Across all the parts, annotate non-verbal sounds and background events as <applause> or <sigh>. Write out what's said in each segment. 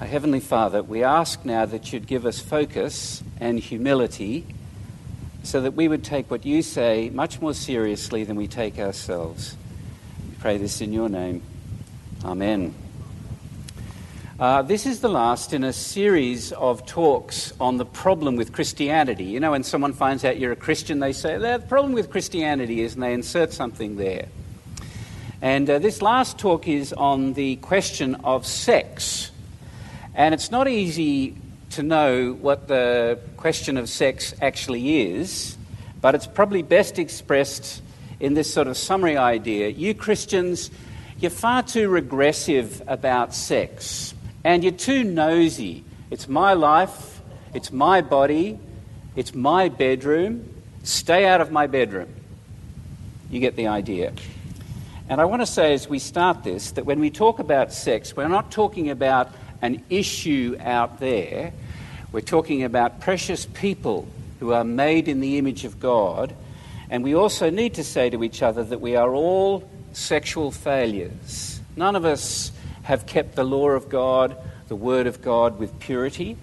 Our Heavenly Father, we ask now that you'd give us focus and humility so that we would take what you say much more seriously than we take ourselves. We pray this in your name. Amen. Uh, this is the last in a series of talks on the problem with Christianity. You know, when someone finds out you're a Christian, they say, the problem with Christianity is, and they insert something there. And uh, this last talk is on the question of sex. And it's not easy to know what the question of sex actually is, but it's probably best expressed in this sort of summary idea. You Christians, you're far too regressive about sex, and you're too nosy. It's my life, it's my body, it's my bedroom. Stay out of my bedroom. You get the idea. And I want to say as we start this that when we talk about sex, we're not talking about an issue out there. We're talking about precious people who are made in the image of God. And we also need to say to each other that we are all sexual failures. None of us have kept the law of God, the Word of God, with purity.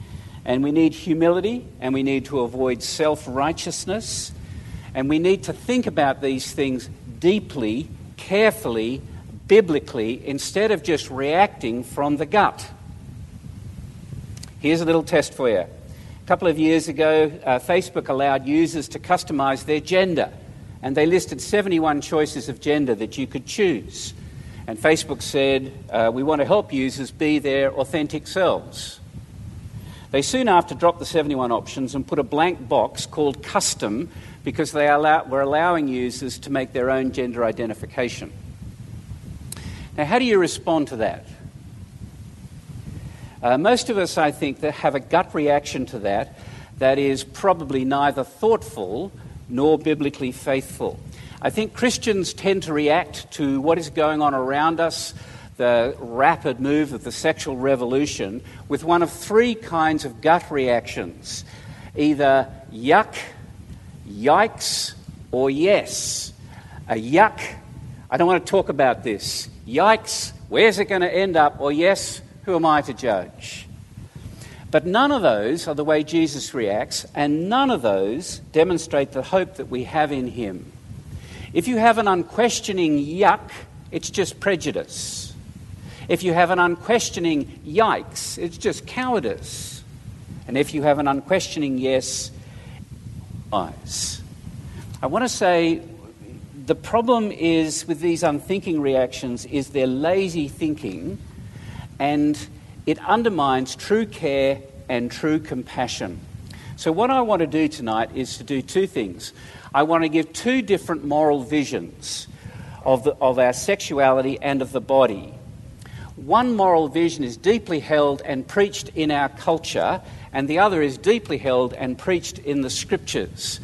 And we need humility and we need to avoid self righteousness. And we need to think about these things deeply, carefully, biblically, instead of just reacting from the gut. Here's a little test for you. A couple of years ago, uh, Facebook allowed users to customize their gender, and they listed 71 choices of gender that you could choose. And Facebook said, uh, We want to help users be their authentic selves. They soon after dropped the 71 options and put a blank box called custom because they allow, were allowing users to make their own gender identification. Now, how do you respond to that? Uh, most of us, I think, that have a gut reaction to that that is probably neither thoughtful nor biblically faithful. I think Christians tend to react to what is going on around us, the rapid move of the sexual revolution, with one of three kinds of gut reactions either yuck, yikes, or yes. A yuck, I don't want to talk about this. Yikes, where's it going to end up? Or yes, who am I to judge? But none of those are the way Jesus reacts, and none of those demonstrate the hope that we have in him. If you have an unquestioning yuck, it's just prejudice. If you have an unquestioning yikes, it's just cowardice. And if you have an unquestioning yes, eyes. I want to say the problem is with these unthinking reactions is their lazy thinking and it undermines true care and true compassion. So, what I want to do tonight is to do two things. I want to give two different moral visions of, the, of our sexuality and of the body. One moral vision is deeply held and preached in our culture, and the other is deeply held and preached in the scriptures.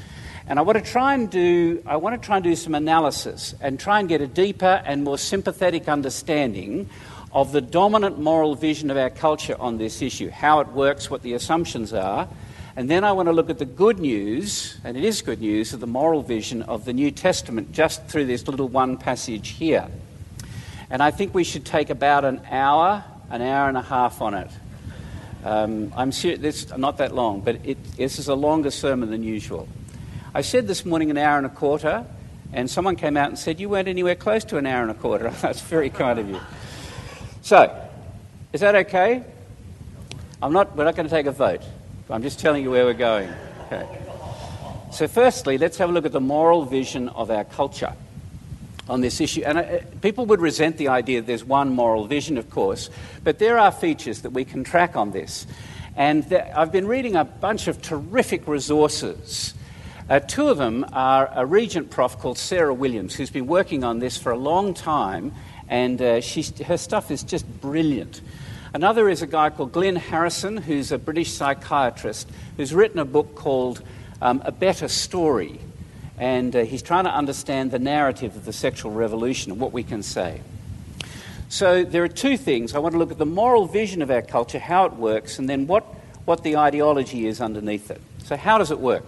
And I want to try and do I want to try and do some analysis and try and get a deeper and more sympathetic understanding of the dominant moral vision of our culture on this issue, how it works, what the assumptions are. And then I want to look at the good news, and it is good news, of the moral vision of the New Testament just through this little one passage here. And I think we should take about an hour, an hour and a half on it. Um, I'm sure this not that long, but it, this is a longer sermon than usual. I said this morning an hour and a quarter, and someone came out and said, You weren't anywhere close to an hour and a quarter. <laughs> That's very kind of you. So, is that okay? I'm not, we're not going to take a vote. I'm just telling you where we're going. Okay. So, firstly, let's have a look at the moral vision of our culture on this issue. And uh, people would resent the idea that there's one moral vision, of course, but there are features that we can track on this. And I've been reading a bunch of terrific resources. Uh, two of them are a regent prof called Sarah Williams, who's been working on this for a long time and uh, her stuff is just brilliant. Another is a guy called Glynn Harrison, who's a British psychiatrist, who's written a book called um, A Better Story. And uh, he's trying to understand the narrative of the sexual revolution and what we can say. So there are two things. I want to look at the moral vision of our culture, how it works, and then what, what the ideology is underneath it. So, how does it work?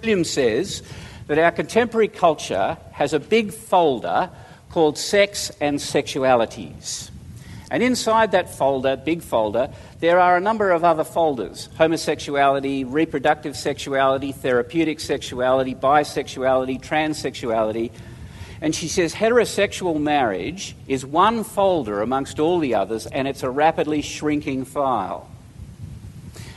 Williams says that our contemporary culture has a big folder called Sex and Sexualities. And inside that folder, big folder, there are a number of other folders homosexuality, reproductive sexuality, therapeutic sexuality, bisexuality, transsexuality. And she says heterosexual marriage is one folder amongst all the others, and it's a rapidly shrinking file.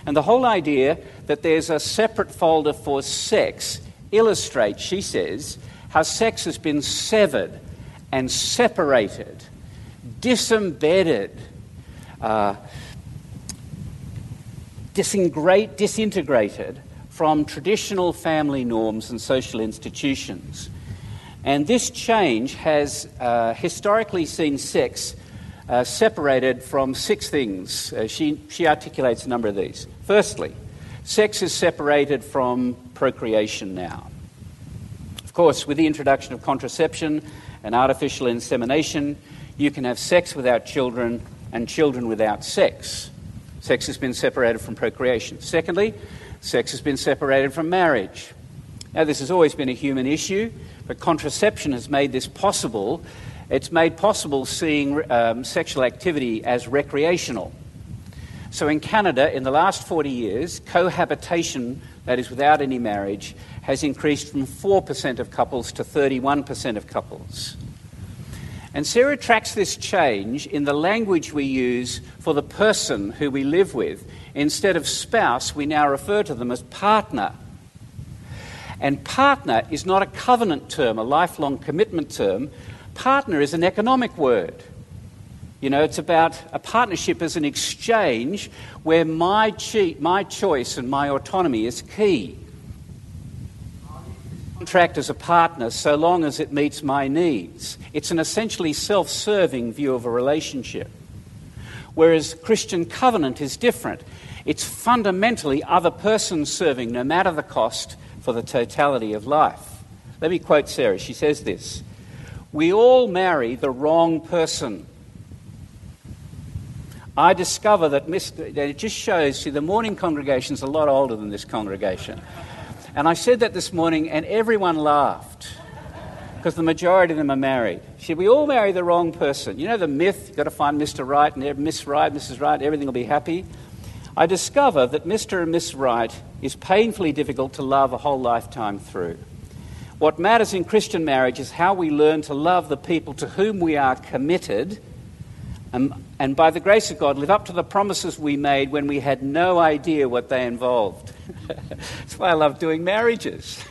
And the whole idea that there's a separate folder for sex illustrates, she says, how sex has been severed and separated, disembedded, uh, disintegrated from traditional family norms and social institutions. And this change has uh, historically seen sex uh, separated from six things. Uh, she, she articulates a number of these. Firstly, sex is separated from procreation now. Of course, with the introduction of contraception and artificial insemination, you can have sex without children and children without sex. Sex has been separated from procreation. Secondly, sex has been separated from marriage. Now, this has always been a human issue, but contraception has made this possible it's made possible seeing um, sexual activity as recreational. So in Canada, in the last 40 years, cohabitation, that is without any marriage, has increased from 4% of couples to 31% of couples. And Sarah tracks this change in the language we use for the person who we live with. Instead of spouse, we now refer to them as partner. And partner is not a covenant term, a lifelong commitment term, partner is an economic word. You know, it's about a partnership as an exchange where my, che- my choice and my autonomy is key. Contract as a partner so long as it meets my needs. It's an essentially self serving view of a relationship. Whereas Christian covenant is different. It's fundamentally other person serving, no matter the cost, for the totality of life. Let me quote Sarah. She says this we all marry the wrong person. I discover that, that it just shows, see, the morning congregation is a lot older than this congregation. And I said that this morning, and everyone laughed because the majority of them are married. See, we all marry the wrong person. You know the myth, you've got to find Mr. Right and Miss Right, Mrs. Right, everything will be happy. I discover that Mr. and Miss Right is painfully difficult to love a whole lifetime through. What matters in Christian marriage is how we learn to love the people to whom we are committed and, and by the grace of God live up to the promises we made when we had no idea what they involved. <laughs> That's why I love doing marriages.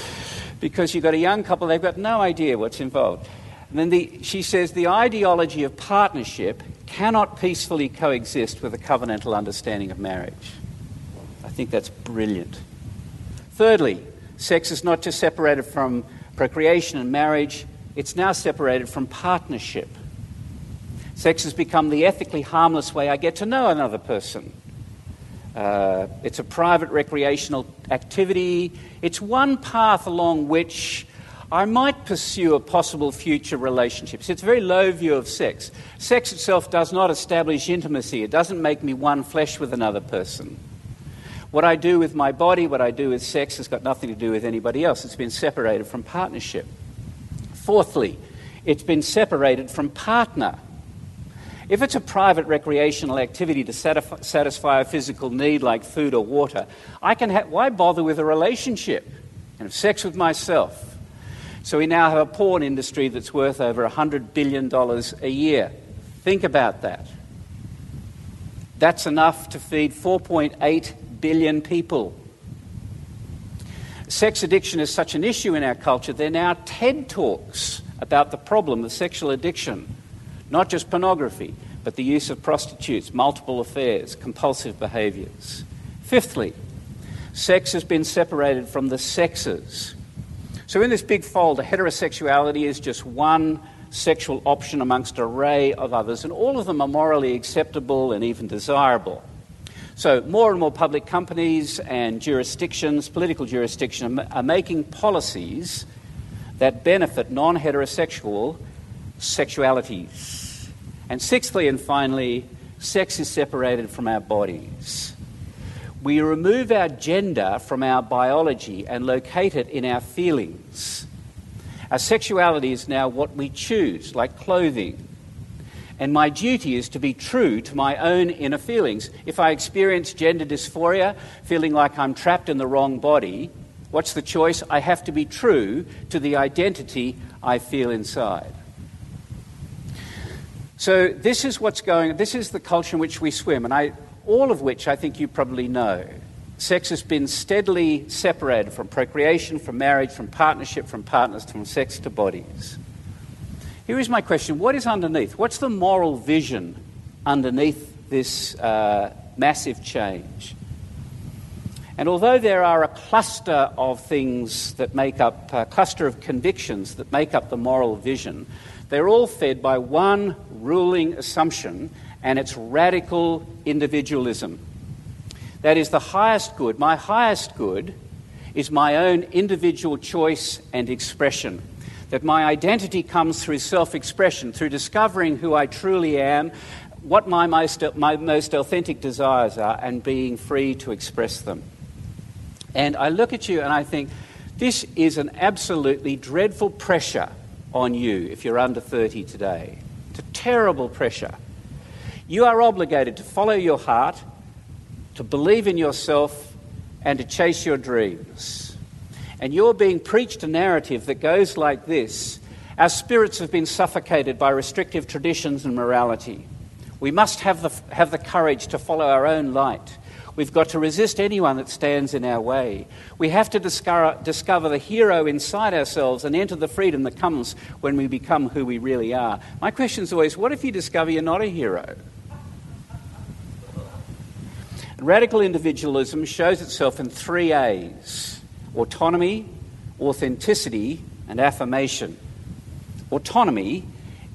<laughs> because you've got a young couple, they've got no idea what's involved. And then the, she says the ideology of partnership cannot peacefully coexist with a covenantal understanding of marriage. I think that's brilliant. Thirdly, Sex is not just separated from procreation and marriage, it's now separated from partnership. Sex has become the ethically harmless way I get to know another person. Uh, it's a private recreational activity. It's one path along which I might pursue a possible future relationship. It's a very low view of sex. Sex itself does not establish intimacy, it doesn't make me one flesh with another person. What I do with my body, what I do with sex, has got nothing to do with anybody else. It's been separated from partnership. Fourthly, it's been separated from partner. If it's a private recreational activity to satisfy a physical need like food or water, I can ha- why bother with a relationship and have sex with myself? So we now have a porn industry that's worth over $100 billion a year. Think about that. That's enough to feed 4.8 billion people. Sex addiction is such an issue in our culture, there are now TED Talks about the problem of sexual addiction. Not just pornography, but the use of prostitutes, multiple affairs, compulsive behaviours. Fifthly, sex has been separated from the sexes. So, in this big fold, heterosexuality is just one sexual option amongst an array of others, and all of them are morally acceptable and even desirable. So, more and more public companies and jurisdictions, political jurisdictions, are making policies that benefit non heterosexual sexualities. And sixthly and finally, sex is separated from our bodies. We remove our gender from our biology and locate it in our feelings. Our sexuality is now what we choose, like clothing, And my duty is to be true to my own inner feelings. If I experience gender dysphoria, feeling like I'm trapped in the wrong body, what's the choice? I have to be true to the identity I feel inside. So this is what's going this is the culture in which we swim and I all of which I think you probably know. Sex has been steadily separated from procreation, from marriage, from partnership, from partners, from sex to bodies. Here is my question What is underneath? What's the moral vision underneath this uh, massive change? And although there are a cluster of things that make up, a cluster of convictions that make up the moral vision, they're all fed by one ruling assumption, and it's radical individualism. That is the highest good. My highest good is my own individual choice and expression that my identity comes through self expression, through discovering who I truly am, what my most, my most authentic desires are, and being free to express them. And I look at you and I think, this is an absolutely dreadful pressure on you if you're under 30 today. It's a terrible pressure. You are obligated to follow your heart, to believe in yourself, and to chase your dreams and you're being preached a narrative that goes like this Our spirits have been suffocated by restrictive traditions and morality. We must have the, have the courage to follow our own light. We've got to resist anyone that stands in our way. We have to discover, the hero inside ourselves and enter the freedom that comes when we become who we really are. My question is always what if you discover you're not a hero? Radical individualism shows itself in three A's autonomy, authenticity, and affirmation. Autonomy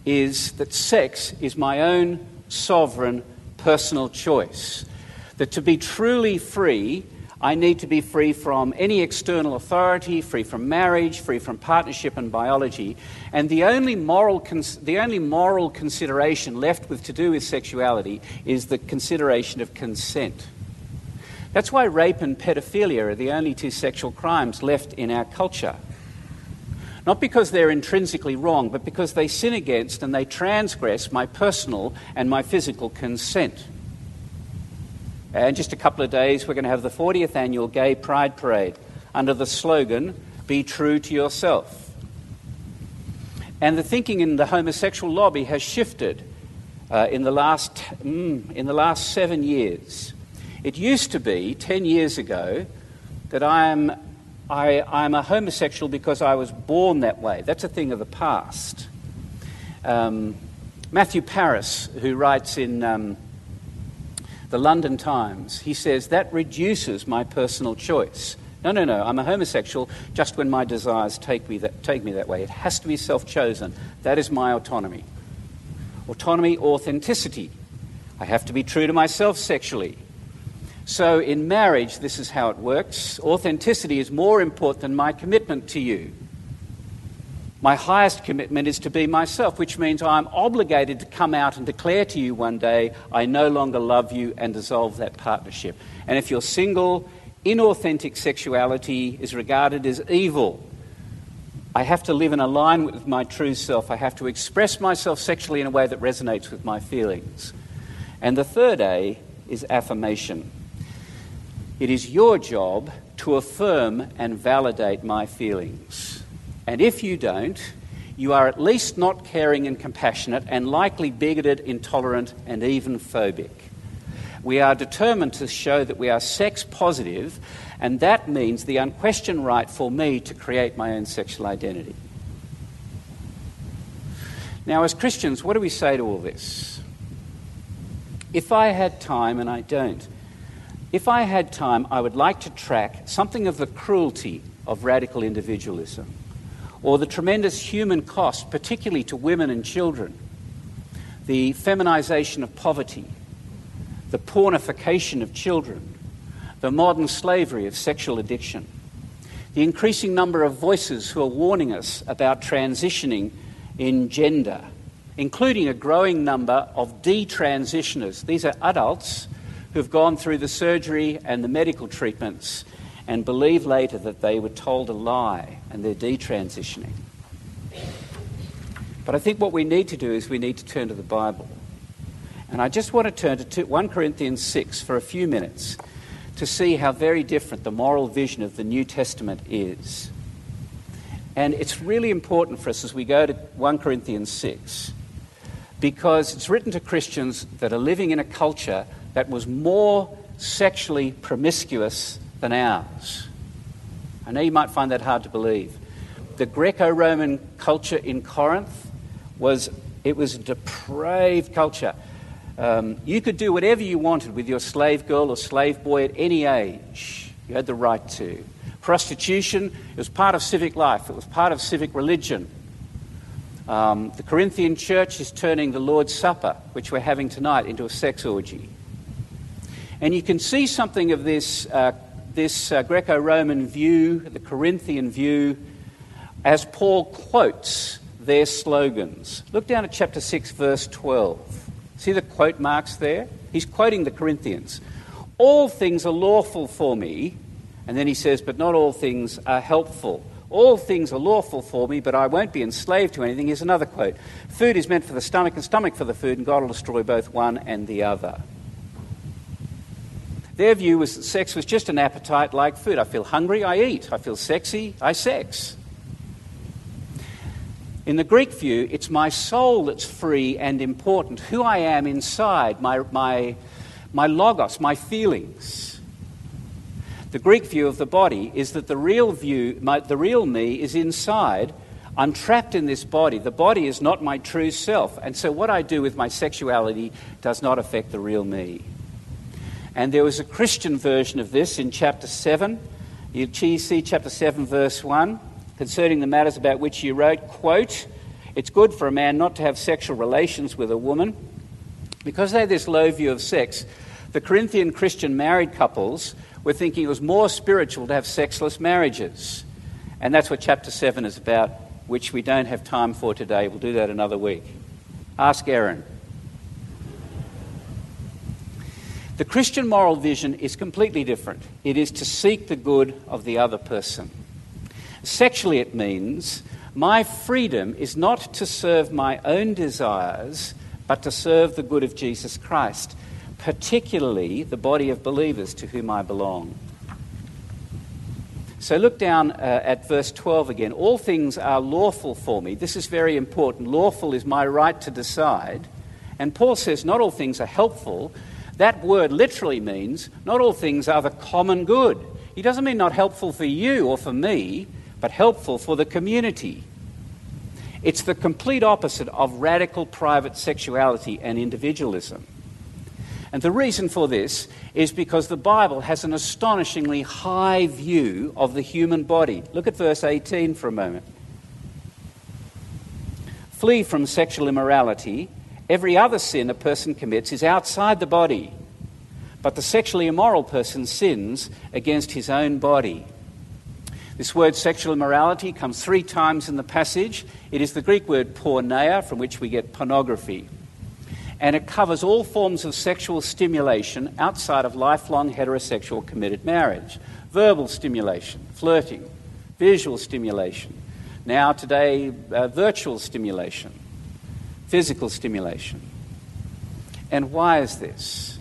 is that sex is my own sovereign personal choice. That to be truly free, I need to be free from any external authority, free from marriage, free from partnership and biology. And the only moral, cons- the only moral consideration left with to do with sexuality is the consideration of consent. That's why rape and pedophilia are the only two sexual crimes left in our culture. Not because they're intrinsically wrong, but because they sin against and they transgress my personal and my physical consent. And in just a couple of days, we're going to have the 40th annual Gay Pride Parade under the slogan, Be True to Yourself. And the thinking in the homosexual lobby has shifted uh, in, the last, mm, in the last seven years. It used to be, 10 years ago, that I am, I, I'm a homosexual because I was born that way. That's a thing of the past. Um, Matthew Parris, who writes in um, the London Times, he says that reduces my personal choice. No, no, no, I'm a homosexual just when my desires take me that, take me that way. It has to be self chosen. That is my autonomy. Autonomy, authenticity. I have to be true to myself sexually. So, in marriage, this is how it works. Authenticity is more important than my commitment to you. My highest commitment is to be myself, which means I'm obligated to come out and declare to you one day, I no longer love you, and dissolve that partnership. And if you're single, inauthentic sexuality is regarded as evil. I have to live in alignment with my true self. I have to express myself sexually in a way that resonates with my feelings. And the third A is affirmation. It is your job to affirm and validate my feelings. And if you don't, you are at least not caring and compassionate and likely bigoted, intolerant, and even phobic. We are determined to show that we are sex positive, and that means the unquestioned right for me to create my own sexual identity. Now, as Christians, what do we say to all this? If I had time, and I don't, if I had time, I would like to track something of the cruelty of radical individualism or the tremendous human cost, particularly to women and children, the feminization of poverty, the pornification of children, the modern slavery of sexual addiction, the increasing number of voices who are warning us about transitioning in gender, including a growing number of detransitioners. These are adults who've gone through the surgery and the medical treatments and believe later that they were told a lie and they're detransitioning. But I think what we need to do is we need to turn to the Bible. And I just want to turn to 1 Corinthians 6 for a few minutes to see how very different the moral vision of the New Testament is. And it's really important for us as we go to 1 Corinthians 6 because it's written to Christians that are living in a culture that was more sexually promiscuous than ours. I know you might find that hard to believe. The Greco-Roman culture in Corinth was it was a depraved culture. Um, you could do whatever you wanted with your slave girl or slave boy at any age. You had the right to. Prostitution it was part of civic life. It was part of civic religion. Um, the Corinthian church is turning the Lord's Supper, which we're having tonight, into a sex orgy. And you can see something of this, uh, this uh, Greco Roman view, the Corinthian view, as Paul quotes their slogans. Look down at chapter 6, verse 12. See the quote marks there? He's quoting the Corinthians. All things are lawful for me. And then he says, but not all things are helpful. All things are lawful for me, but I won't be enslaved to anything. Here's another quote Food is meant for the stomach, and stomach for the food, and God will destroy both one and the other. Their view was that sex was just an appetite like food. I feel hungry, I eat. I feel sexy, I sex. In the Greek view, it's my soul that's free and important, who I am inside, my, my, my logos, my feelings. The Greek view of the body is that the real view, my, the real me is inside. I'm trapped in this body. The body is not my true self. And so what I do with my sexuality does not affect the real me. And there was a Christian version of this in chapter 7. You see chapter 7, verse 1 concerning the matters about which you wrote, quote, It's good for a man not to have sexual relations with a woman. Because they had this low view of sex, the Corinthian Christian married couples were thinking it was more spiritual to have sexless marriages. And that's what chapter 7 is about, which we don't have time for today. We'll do that another week. Ask Aaron. The Christian moral vision is completely different. It is to seek the good of the other person. Sexually, it means my freedom is not to serve my own desires, but to serve the good of Jesus Christ, particularly the body of believers to whom I belong. So look down uh, at verse 12 again. All things are lawful for me. This is very important. Lawful is my right to decide. And Paul says not all things are helpful. That word literally means not all things are the common good. He doesn't mean not helpful for you or for me, but helpful for the community. It's the complete opposite of radical private sexuality and individualism. And the reason for this is because the Bible has an astonishingly high view of the human body. Look at verse 18 for a moment. Flee from sexual immorality. Every other sin a person commits is outside the body, but the sexually immoral person sins against his own body. This word sexual immorality comes three times in the passage. It is the Greek word porneia, from which we get pornography. And it covers all forms of sexual stimulation outside of lifelong heterosexual committed marriage verbal stimulation, flirting, visual stimulation, now today, uh, virtual stimulation, physical stimulation. And why is this?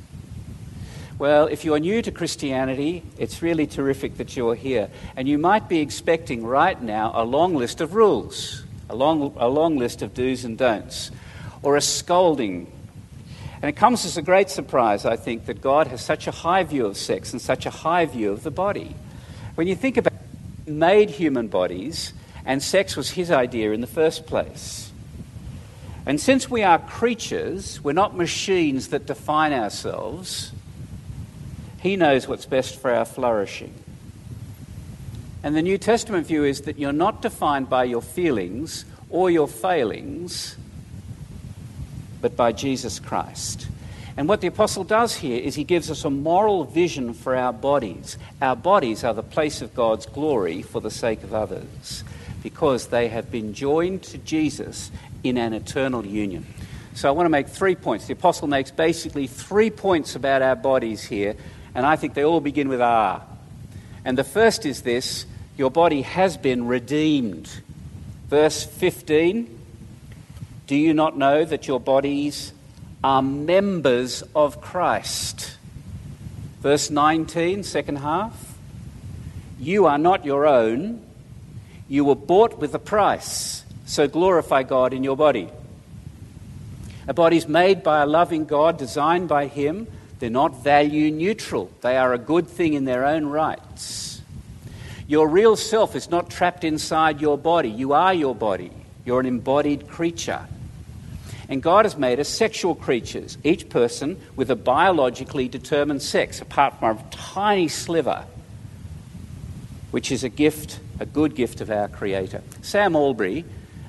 Well, if you're new to Christianity, it's really terrific that you're here. And you might be expecting right now a long list of rules, a long, a long list of do's and don'ts, or a scolding. And it comes as a great surprise, I think, that God has such a high view of sex and such a high view of the body. When you think about it, made human bodies, and sex was his idea in the first place. And since we are creatures, we're not machines that define ourselves. He knows what's best for our flourishing. And the New Testament view is that you're not defined by your feelings or your failings, but by Jesus Christ. And what the apostle does here is he gives us a moral vision for our bodies. Our bodies are the place of God's glory for the sake of others because they have been joined to Jesus in an eternal union. So I want to make three points. The apostle makes basically three points about our bodies here and I think they all begin with R. And the first is this your body has been redeemed. Verse 15 Do you not know that your bodies are members of Christ. Verse 19, second half. You are not your own. You were bought with a price, so glorify God in your body. A body's made by a loving God, designed by Him. They're not value neutral, they are a good thing in their own rights. Your real self is not trapped inside your body. You are your body. You're an embodied creature. And God has made us sexual creatures, each person with a biologically determined sex, apart from a tiny sliver, which is a gift, a good gift of our Creator. Sam Allberry,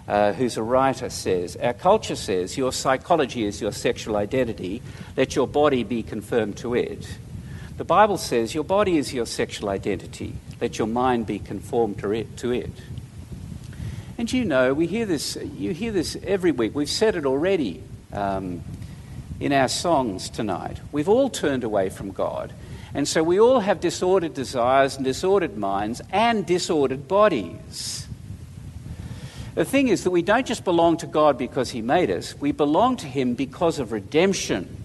uh, who's a writer, says Our culture says your psychology is your sexual identity, let your body be conformed to it. The Bible says your body is your sexual identity, let your mind be conformed to it. To it. And you know, we hear this, you hear this every week. We've said it already um, in our songs tonight. We've all turned away from God. And so we all have disordered desires and disordered minds and disordered bodies. The thing is that we don't just belong to God because He made us, we belong to Him because of redemption.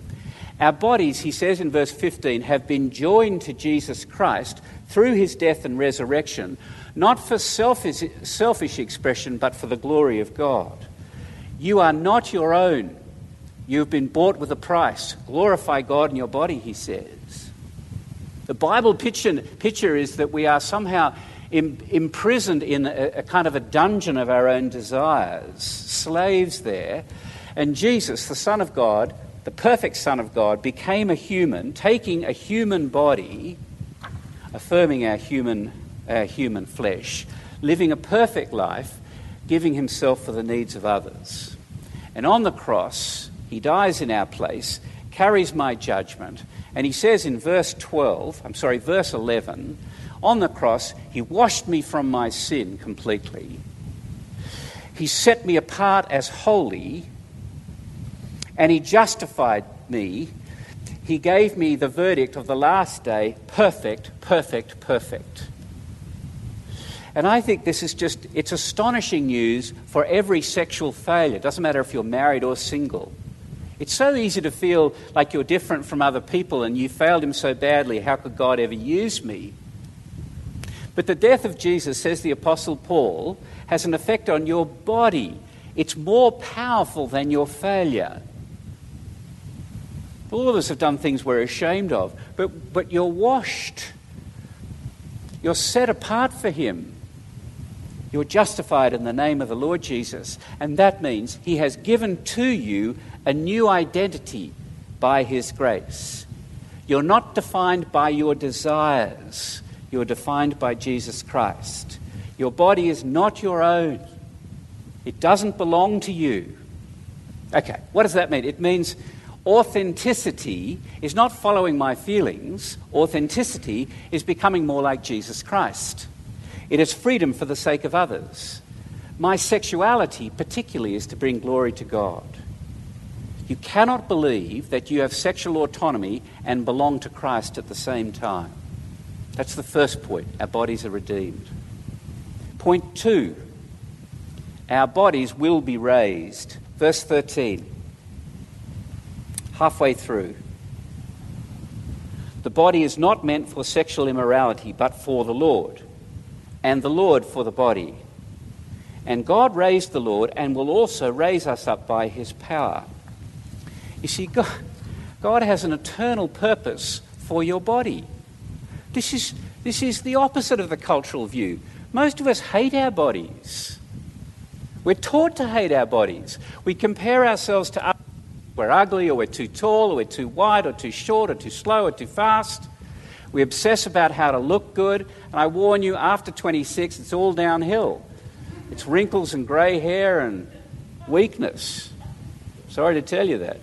Our bodies, he says in verse 15, have been joined to Jesus Christ through his death and resurrection, not for selfish, selfish expression, but for the glory of God. You are not your own. You've been bought with a price. Glorify God in your body, he says. The Bible picture, picture is that we are somehow imprisoned in a, a kind of a dungeon of our own desires, slaves there. And Jesus, the Son of God, the perfect Son of God, became a human, taking a human body, affirming our human, our human flesh, living a perfect life, giving himself for the needs of others. And on the cross, he dies in our place, carries my judgment, and he says in verse 12, I'm sorry, verse 11, on the cross, he washed me from my sin completely. He set me apart as holy and he justified me. He gave me the verdict of the last day perfect, perfect, perfect. And I think this is just, it's astonishing news for every sexual failure. It doesn't matter if you're married or single. It's so easy to feel like you're different from other people and you failed him so badly. How could God ever use me? But the death of Jesus, says the Apostle Paul, has an effect on your body. It's more powerful than your failure. All of us have done things we're ashamed of, but, but you're washed. You're set apart for Him. You're justified in the name of the Lord Jesus. And that means He has given to you a new identity by His grace. You're not defined by your desires, you're defined by Jesus Christ. Your body is not your own, it doesn't belong to you. Okay, what does that mean? It means Authenticity is not following my feelings, authenticity is becoming more like Jesus Christ. It is freedom for the sake of others. My sexuality, particularly, is to bring glory to God. You cannot believe that you have sexual autonomy and belong to Christ at the same time. That's the first point. Our bodies are redeemed. Point two our bodies will be raised. Verse 13 halfway through. The body is not meant for sexual immorality, but for the Lord, and the Lord for the body. And God raised the Lord and will also raise us up by his power. You see, God, God has an eternal purpose for your body. This is, this is the opposite of the cultural view. Most of us hate our bodies. We're taught to hate our bodies. We compare ourselves to others we're ugly, or we're too tall, or we're too wide, or too short, or too slow, or too fast. We obsess about how to look good, and I warn you, after 26, it's all downhill. It's wrinkles and grey hair and weakness. Sorry to tell you that.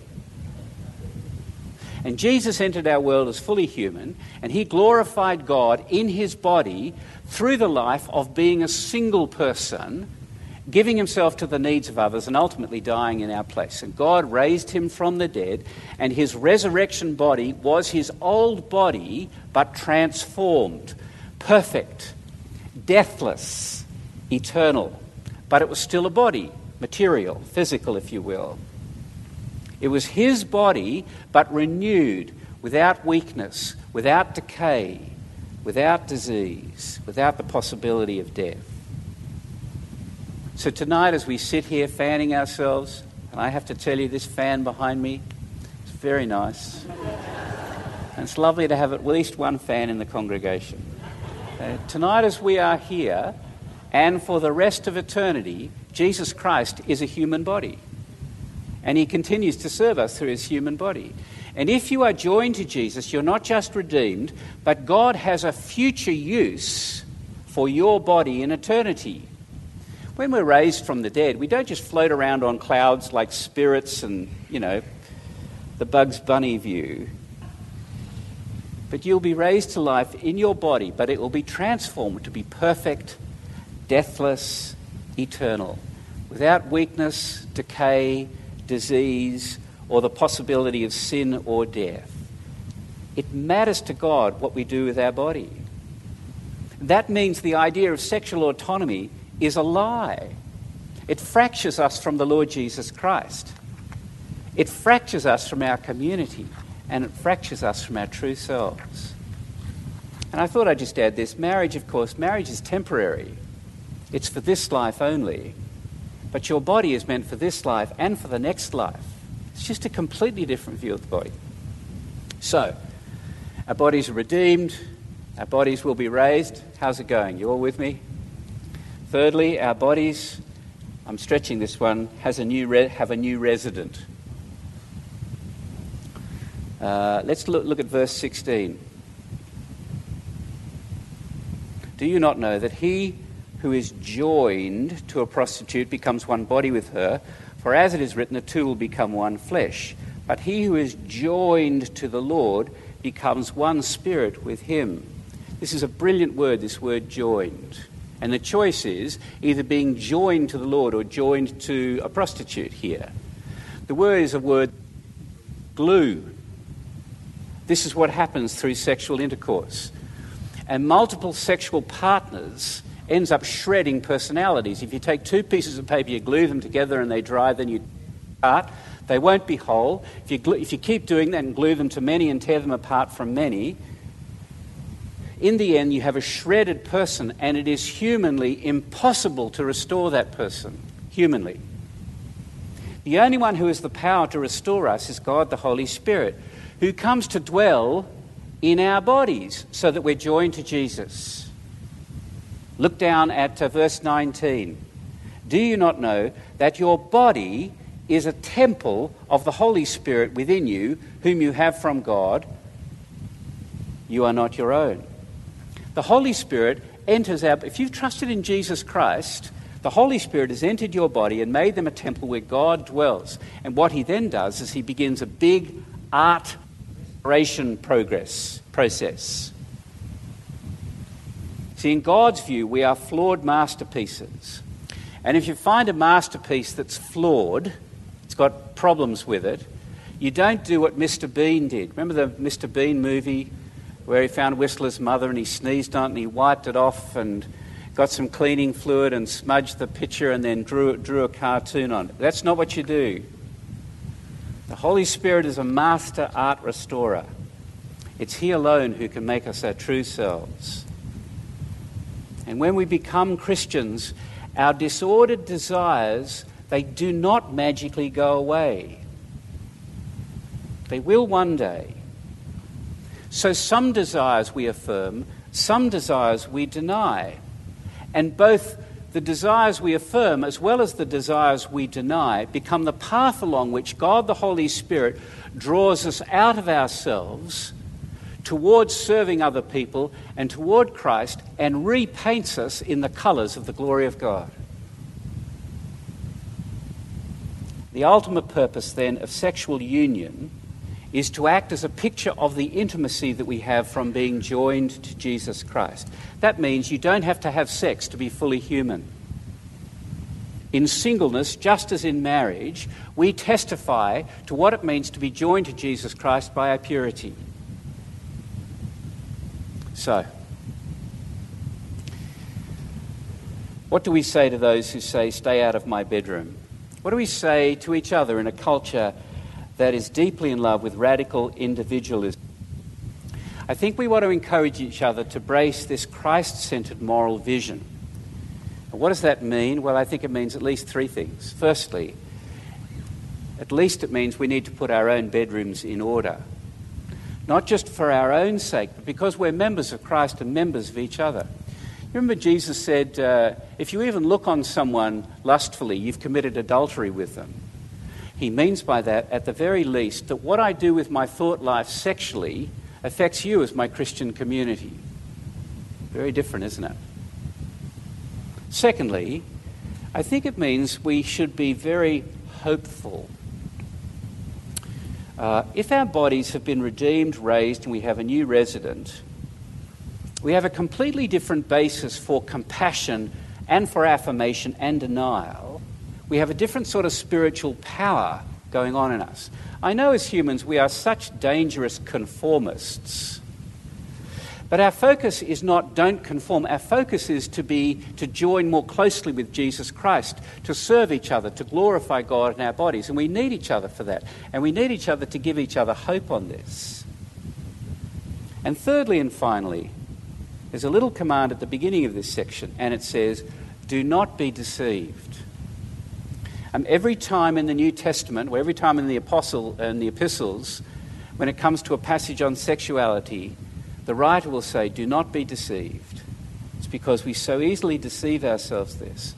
And Jesus entered our world as fully human, and he glorified God in his body through the life of being a single person giving himself to the needs of others and ultimately dying in our place. And God raised him from the dead, and his resurrection body was his old body, but transformed, perfect, deathless, eternal. But it was still a body, material, physical, if you will. It was his body, but renewed, without weakness, without decay, without disease, without the possibility of death. So tonight, as we sit here fanning ourselves, and I have to tell you, this fan behind me is very nice. and it's lovely to have at least one fan in the congregation. Uh, tonight, as we are here, and for the rest of eternity, Jesus Christ is a human body. And he continues to serve us through his human body. And if you are joined to Jesus, you're not just redeemed, but God has a future use for your body in eternity. When we're raised from the dead, we don't just float around on clouds like spirits and, you know, the Bugs Bunny view. But you'll be raised to life in your body, but it will be transformed to be perfect, deathless, eternal, without weakness, decay, disease, or the possibility of sin or death. It matters to God what we do with our body. That means the idea of sexual autonomy is a lie. It fractures us from the Lord Jesus Christ. It fractures us from our community and it fractures us from our true selves. And I thought I'd just add this marriage, of course, marriage is temporary, it's for this life only. But your body is meant for this life and for the next life. It's just a completely different view of the body. So, our bodies are redeemed, our bodies will be raised. How's it going? You all with me? Thirdly, our bodies, I'm stretching this one, has a new re- have a new resident. Uh, let's look, look at verse 16. Do you not know that he who is joined to a prostitute becomes one body with her? For as it is written, the two will become one flesh. But he who is joined to the Lord becomes one spirit with him. This is a brilliant word, this word joined. And the choice is either being joined to the Lord or joined to a prostitute here. The word is a word glue. This is what happens through sexual intercourse. And multiple sexual partners ends up shredding personalities. If you take two pieces of paper, you glue them together and they dry, then you part. They won't be whole. If you, if you keep doing that and glue them to many and tear them apart from many, in the end, you have a shredded person, and it is humanly impossible to restore that person. Humanly. The only one who has the power to restore us is God the Holy Spirit, who comes to dwell in our bodies so that we're joined to Jesus. Look down at uh, verse 19. Do you not know that your body is a temple of the Holy Spirit within you, whom you have from God? You are not your own. The Holy Spirit enters our. If you've trusted in Jesus Christ, the Holy Spirit has entered your body and made them a temple where God dwells. And what he then does is he begins a big art restoration progress process. See, in God's view, we are flawed masterpieces. And if you find a masterpiece that's flawed, it's got problems with it, you don't do what Mr. Bean did. Remember the Mr. Bean movie where he found Whistler's mother and he sneezed on it and he wiped it off and got some cleaning fluid and smudged the picture and then drew, drew a cartoon on it. That's not what you do. The Holy Spirit is a master art restorer. It's He alone who can make us our true selves. And when we become Christians, our disordered desires, they do not magically go away. They will one day. So some desires we affirm, some desires we deny. And both the desires we affirm as well as the desires we deny become the path along which God the Holy Spirit draws us out of ourselves towards serving other people and toward Christ and repaints us in the colours of the glory of God. The ultimate purpose then of sexual union is to act as a picture of the intimacy that we have from being joined to Jesus Christ. That means you don't have to have sex to be fully human. In singleness, just as in marriage, we testify to what it means to be joined to Jesus Christ by our purity. So, what do we say to those who say, Stay out of my bedroom? What do we say to each other in a culture that is deeply in love with radical individualism. I think we want to encourage each other to brace this Christ centered moral vision. And what does that mean? Well, I think it means at least three things. Firstly, at least it means we need to put our own bedrooms in order. Not just for our own sake, but because we're members of Christ and members of each other. You remember Jesus said, uh, if you even look on someone lustfully, you've committed adultery with them. He means by that, at the very least, that what I do with my thought life sexually affects you as my Christian community. Very different, isn't it? Secondly, I think it means we should be very hopeful. Uh, if our bodies have been redeemed, raised, and we have a new resident, we have a completely different basis for compassion and for affirmation and denial. We have a different sort of spiritual power going on in us. I know as humans we are such dangerous conformists. But our focus is not don't conform. Our focus is to be to join more closely with Jesus Christ, to serve each other, to glorify God in our bodies. And we need each other for that. And we need each other to give each other hope on this. And thirdly and finally, there's a little command at the beginning of this section, and it says, Do not be deceived. Um, every time in the New Testament, or every time in the apostle and the epistles, when it comes to a passage on sexuality, the writer will say, Do not be deceived. It's because we so easily deceive ourselves this.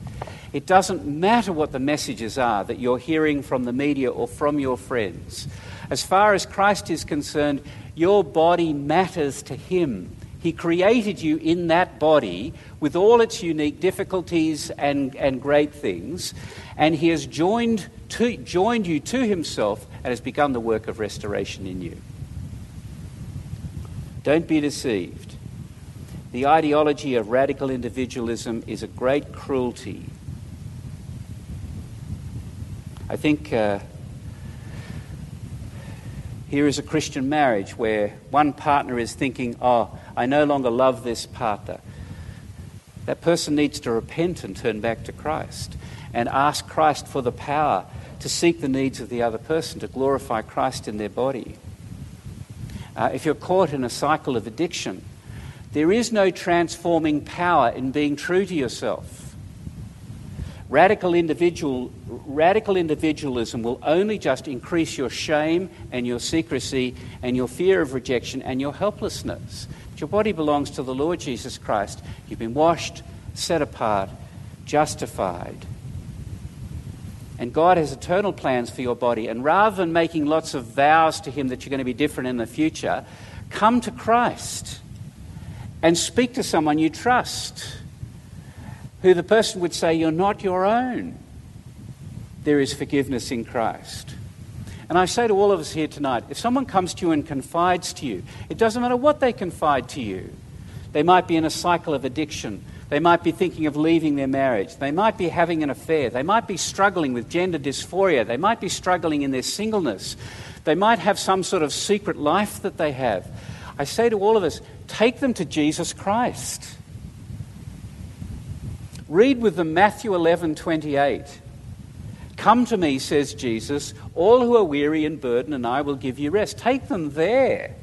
It doesn't matter what the messages are that you're hearing from the media or from your friends. As far as Christ is concerned, your body matters to Him. He created you in that body with all its unique difficulties and, and great things, and He has joined, to, joined you to Himself and has begun the work of restoration in you. Don't be deceived. The ideology of radical individualism is a great cruelty. I think uh, here is a Christian marriage where one partner is thinking, oh, I no longer love this partner. That person needs to repent and turn back to Christ and ask Christ for the power to seek the needs of the other person, to glorify Christ in their body. Uh, if you're caught in a cycle of addiction, there is no transforming power in being true to yourself. Radical, individual, radical individualism will only just increase your shame and your secrecy and your fear of rejection and your helplessness. Your body belongs to the Lord Jesus Christ. You've been washed, set apart, justified. And God has eternal plans for your body. And rather than making lots of vows to Him that you're going to be different in the future, come to Christ and speak to someone you trust, who the person would say, You're not your own. There is forgiveness in Christ. And I say to all of us here tonight if someone comes to you and confides to you, it doesn't matter what they confide to you. They might be in a cycle of addiction. They might be thinking of leaving their marriage. They might be having an affair. They might be struggling with gender dysphoria. They might be struggling in their singleness. They might have some sort of secret life that they have. I say to all of us take them to Jesus Christ. Read with them Matthew 11 28. Come to me, says Jesus, all who are weary and burdened, and I will give you rest. Take them there.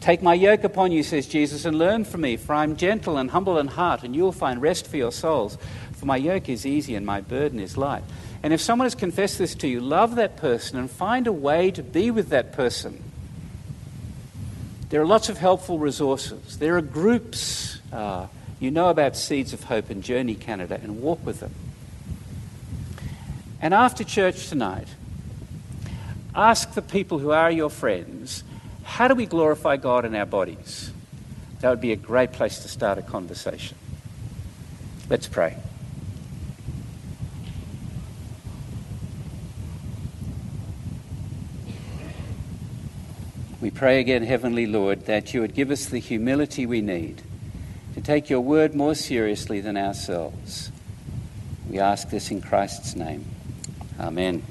Take my yoke upon you, says Jesus, and learn from me, for I am gentle and humble in heart, and you will find rest for your souls. For my yoke is easy and my burden is light. And if someone has confessed this to you, love that person and find a way to be with that person. There are lots of helpful resources. There are groups. Uh, you know about Seeds of Hope and Journey Canada, and walk with them. And after church tonight, ask the people who are your friends, how do we glorify God in our bodies? That would be a great place to start a conversation. Let's pray. We pray again, Heavenly Lord, that you would give us the humility we need to take your word more seriously than ourselves. We ask this in Christ's name. Amen.